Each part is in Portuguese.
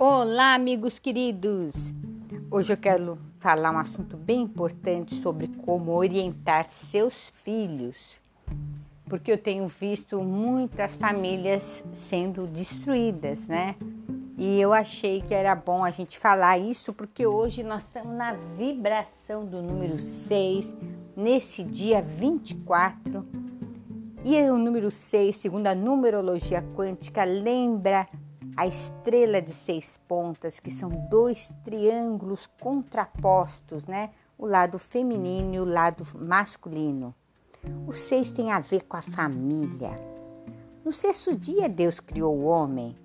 Olá, amigos queridos! Hoje eu quero falar um assunto bem importante sobre como orientar seus filhos, porque eu tenho visto muitas famílias sendo destruídas, né? E eu achei que era bom a gente falar isso, porque hoje nós estamos na vibração do número 6, nesse dia 24. E o número 6, segundo a numerologia quântica, lembra a estrela de seis pontas, que são dois triângulos contrapostos, né? O lado feminino e o lado masculino. O seis tem a ver com a família. No sexto dia, Deus criou o homem.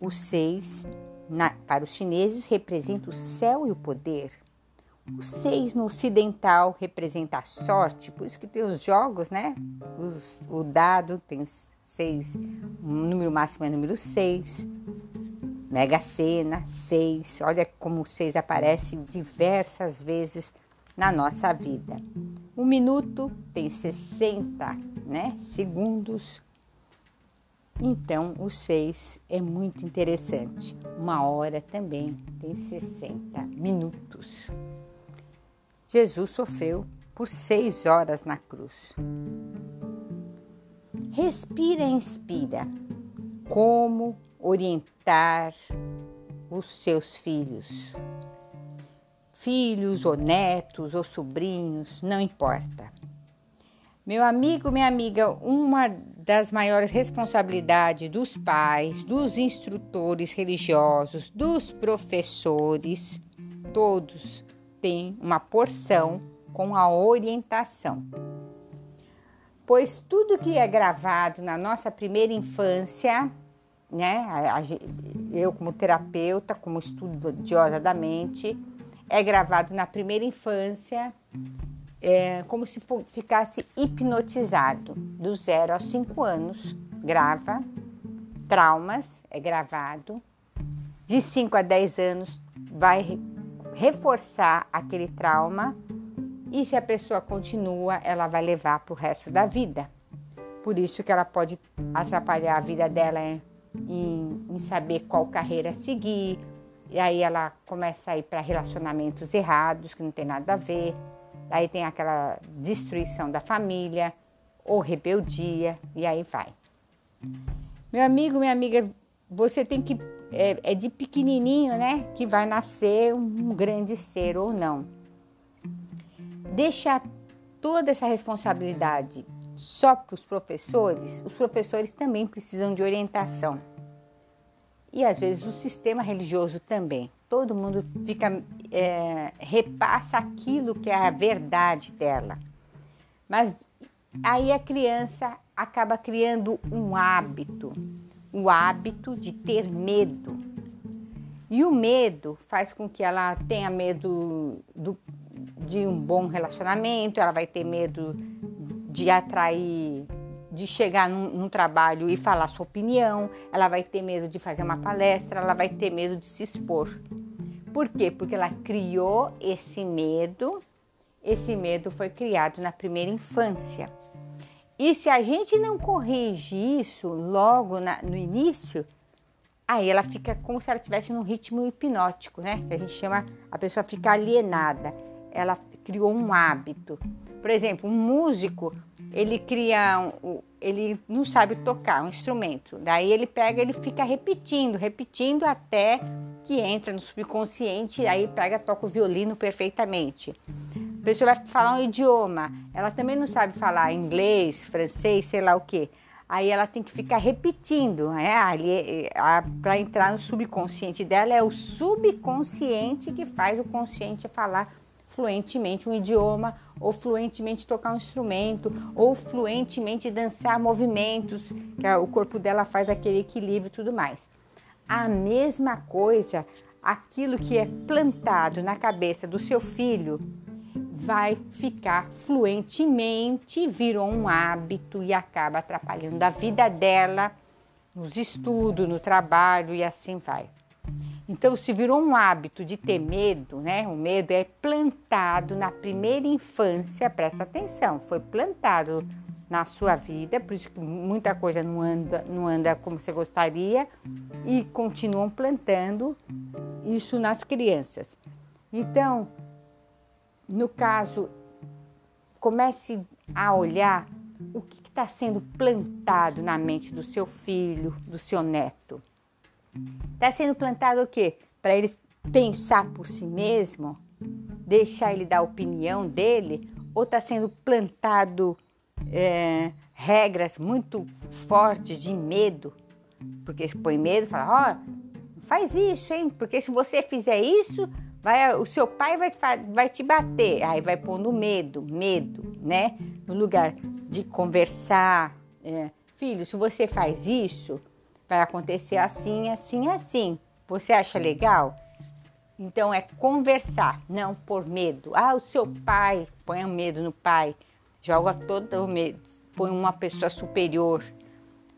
O seis, na, para os chineses, representa o céu e o poder. O seis no ocidental representa a sorte, por isso que tem os jogos, né? Os, o dado tem seis, o número máximo é número seis. Mega Sena, seis. Olha como o seis aparece diversas vezes na nossa vida. Um minuto tem 60 né, segundos. Então, o seis é muito interessante. Uma hora também tem 60 minutos. Jesus sofreu por seis horas na cruz. Respira e inspira. Como orientar os seus filhos. Filhos ou netos ou sobrinhos, não importa. Meu amigo, minha amiga, uma das maiores responsabilidades dos pais, dos instrutores religiosos, dos professores, todos têm uma porção com a orientação. Pois tudo que é gravado na nossa primeira infância né? Eu, como terapeuta, como estudiosa da mente, é gravado na primeira infância, é, como se ficasse hipnotizado, do zero aos cinco anos, grava, traumas, é gravado, de 5 a 10 anos, vai reforçar aquele trauma, e se a pessoa continua, ela vai levar para o resto da vida. Por isso que ela pode atrapalhar a vida dela em, em saber qual carreira seguir, e aí ela começa a ir para relacionamentos errados, que não tem nada a ver. Aí tem aquela destruição da família, ou rebeldia, e aí vai. Meu amigo, minha amiga, você tem que. É, é de pequenininho, né? Que vai nascer um grande ser ou não. Deixa toda essa responsabilidade só para os professores, os professores também precisam de orientação. E às vezes o sistema religioso também. Todo mundo fica é, repassa aquilo que é a verdade dela. Mas aí a criança acaba criando um hábito, o hábito de ter medo. E o medo faz com que ela tenha medo do, de um bom relacionamento, ela vai ter medo de atrair, de chegar num, num, trabalho e falar sua opinião, ela vai ter medo de fazer uma palestra, ela vai ter medo de se expor. Por quê? Porque ela criou esse medo, esse medo foi criado na primeira infância. E se a gente não corrige isso logo na, no início, aí ela fica como se ela estivesse num ritmo hipnótico, né? Que a gente chama, a pessoa fica alienada. Ela criou um hábito. Por exemplo, um músico, ele cria, um, ele não sabe tocar um instrumento. Daí ele pega, ele fica repetindo, repetindo até que entra no subconsciente aí pega, toca o violino perfeitamente. A pessoa vai falar um idioma, ela também não sabe falar inglês, francês, sei lá o que. Aí ela tem que ficar repetindo, né? Para entrar no subconsciente dela, é o subconsciente que faz o consciente falar fluentemente um idioma, ou fluentemente tocar um instrumento, ou fluentemente dançar movimentos, que o corpo dela faz aquele equilíbrio e tudo mais. A mesma coisa, aquilo que é plantado na cabeça do seu filho vai ficar fluentemente, virou um hábito e acaba atrapalhando a vida dela nos estudos, no trabalho e assim vai. Então, se virou um hábito de ter medo, né? O medo é plantado na primeira infância, presta atenção, foi plantado na sua vida, por isso que muita coisa não anda, não anda como você gostaria e continuam plantando isso nas crianças. Então, no caso, comece a olhar o que está sendo plantado na mente do seu filho, do seu neto. Está sendo plantado o quê? Para ele pensar por si mesmo, deixar ele dar a opinião dele, ou está sendo plantado é, regras muito fortes de medo, porque põe medo, fala, ó, oh, faz isso, hein? Porque se você fizer isso, vai, o seu pai vai, vai te bater. Aí vai pondo medo, medo, né? No lugar de conversar, é, filho, se você faz isso, vai acontecer assim, assim, assim. Você acha legal? Então é conversar, não por medo. Ah, o seu pai, põe medo no pai joga todo o medo, põe uma pessoa superior.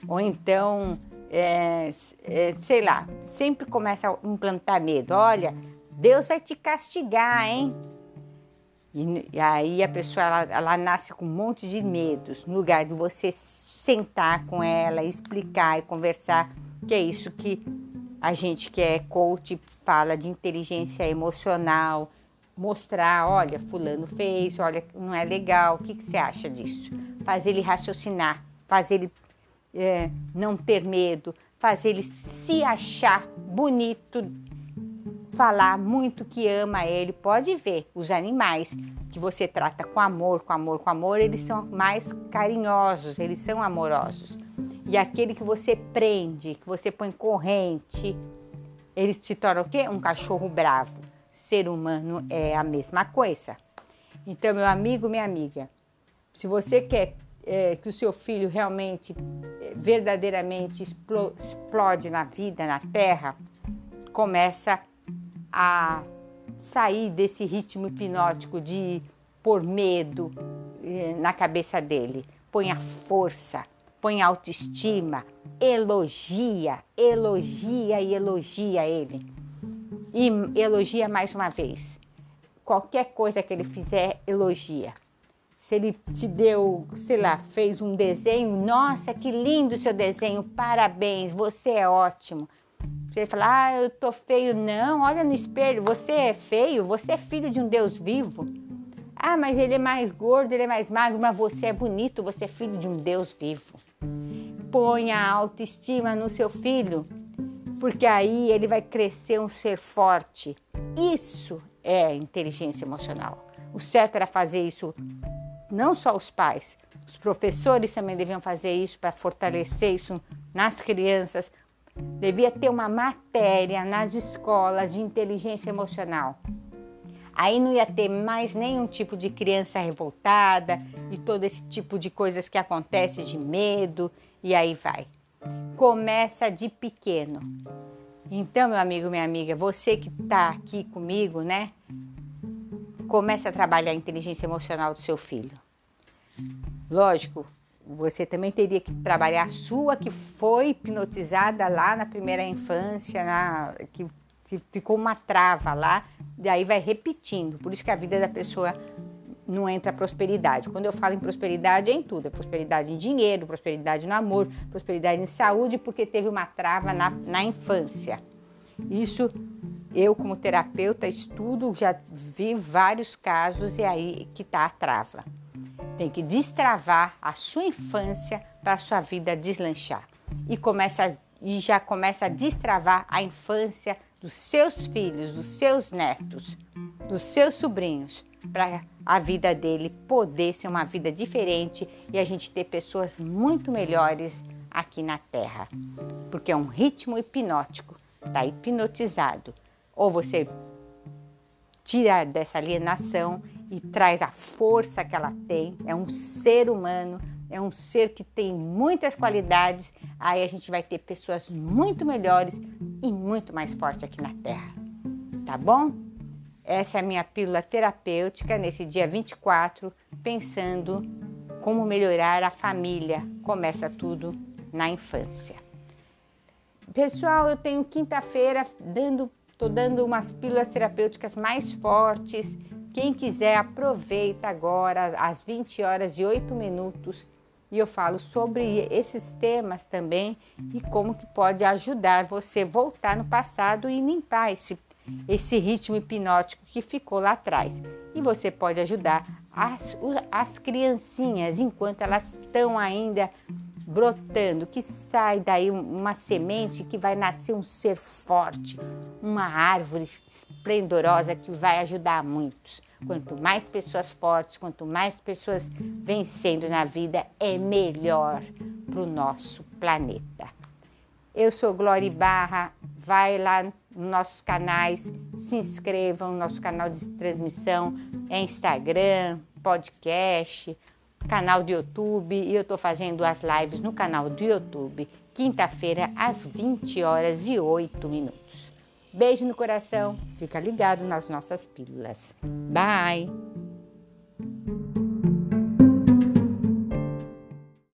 Ou então, é, é, sei lá, sempre começa a implantar medo. Olha, Deus vai te castigar, hein? E, e aí a pessoa ela, ela, nasce com um monte de medos, no lugar de você sentar com ela, explicar e conversar, que é isso que a gente que é coach fala de inteligência emocional, mostrar, olha, fulano fez, olha, não é legal, o que, que você acha disso? Fazer ele raciocinar, fazer ele é, não ter medo, fazer ele se achar bonito, falar muito que ama ele. Pode ver, os animais que você trata com amor, com amor, com amor, eles são mais carinhosos, eles são amorosos. E aquele que você prende, que você põe corrente, ele se torna o quê? Um cachorro bravo ser humano é a mesma coisa. Então, meu amigo, minha amiga, se você quer é, que o seu filho realmente, é, verdadeiramente explode na vida, na terra, começa a sair desse ritmo hipnótico de pôr medo é, na cabeça dele. Põe a força, põe a autoestima, elogia, elogia e elogia ele e elogia mais uma vez. Qualquer coisa que ele fizer, elogia. Se ele te deu, sei lá, fez um desenho, nossa, que lindo seu desenho, parabéns, você é ótimo. Você fala, ah, eu tô feio. Não, olha no espelho, você é feio, você é filho de um Deus vivo. Ah, mas ele é mais gordo, ele é mais magro, mas você é bonito, você é filho de um Deus vivo. Ponha a autoestima no seu filho porque aí ele vai crescer um ser forte. Isso é inteligência emocional. O certo era fazer isso, não só os pais, os professores também deviam fazer isso para fortalecer isso nas crianças. Devia ter uma matéria nas escolas de inteligência emocional. Aí não ia ter mais nenhum tipo de criança revoltada e todo esse tipo de coisas que acontece de medo e aí vai começa de pequeno. Então, meu amigo, minha amiga, você que está aqui comigo, né? Começa a trabalhar a inteligência emocional do seu filho. Lógico, você também teria que trabalhar a sua que foi hipnotizada lá na primeira infância, na, que, ficou uma trava lá, e aí vai repetindo. Por isso que a vida da pessoa não entra prosperidade. Quando eu falo em prosperidade, é em tudo: é prosperidade em dinheiro, prosperidade no amor, prosperidade em saúde, porque teve uma trava na, na infância. Isso eu, como terapeuta, estudo, já vi vários casos e aí que está a trava. Tem que destravar a sua infância para a sua vida deslanchar. E, começa, e já começa a destravar a infância dos seus filhos, dos seus netos, dos seus sobrinhos, para a vida dele poder ser uma vida diferente e a gente ter pessoas muito melhores aqui na Terra. Porque é um ritmo hipnótico, está hipnotizado. Ou você tira dessa alienação e traz a força que ela tem, é um ser humano, é um ser que tem muitas qualidades, aí a gente vai ter pessoas muito melhores e muito mais fortes aqui na Terra. Tá bom? Essa é a minha pílula terapêutica nesse dia 24, pensando como melhorar a família. Começa tudo na infância. Pessoal, eu tenho quinta-feira dando, tô dando umas pílulas terapêuticas mais fortes. Quem quiser aproveita agora às 20 horas e 8 minutos e eu falo sobre esses temas também e como que pode ajudar você voltar no passado e limpar esse, esse ritmo hipnótico que ficou lá atrás. E você pode ajudar as, as criancinhas enquanto elas estão ainda brotando, que sai daí uma semente que vai nascer um ser forte, uma árvore esplendorosa que vai ajudar muitos. Quanto mais pessoas fortes, quanto mais pessoas vencendo na vida, é melhor para o nosso planeta. Eu sou Glória Barra, vai lá nos nossos canais, se inscrevam no nosso canal de transmissão, é Instagram, podcast, canal do YouTube e eu estou fazendo as lives no canal do YouTube, quinta-feira, às 20 horas e 8 minutos. Beijo no coração, fica ligado nas nossas pílulas. Bye!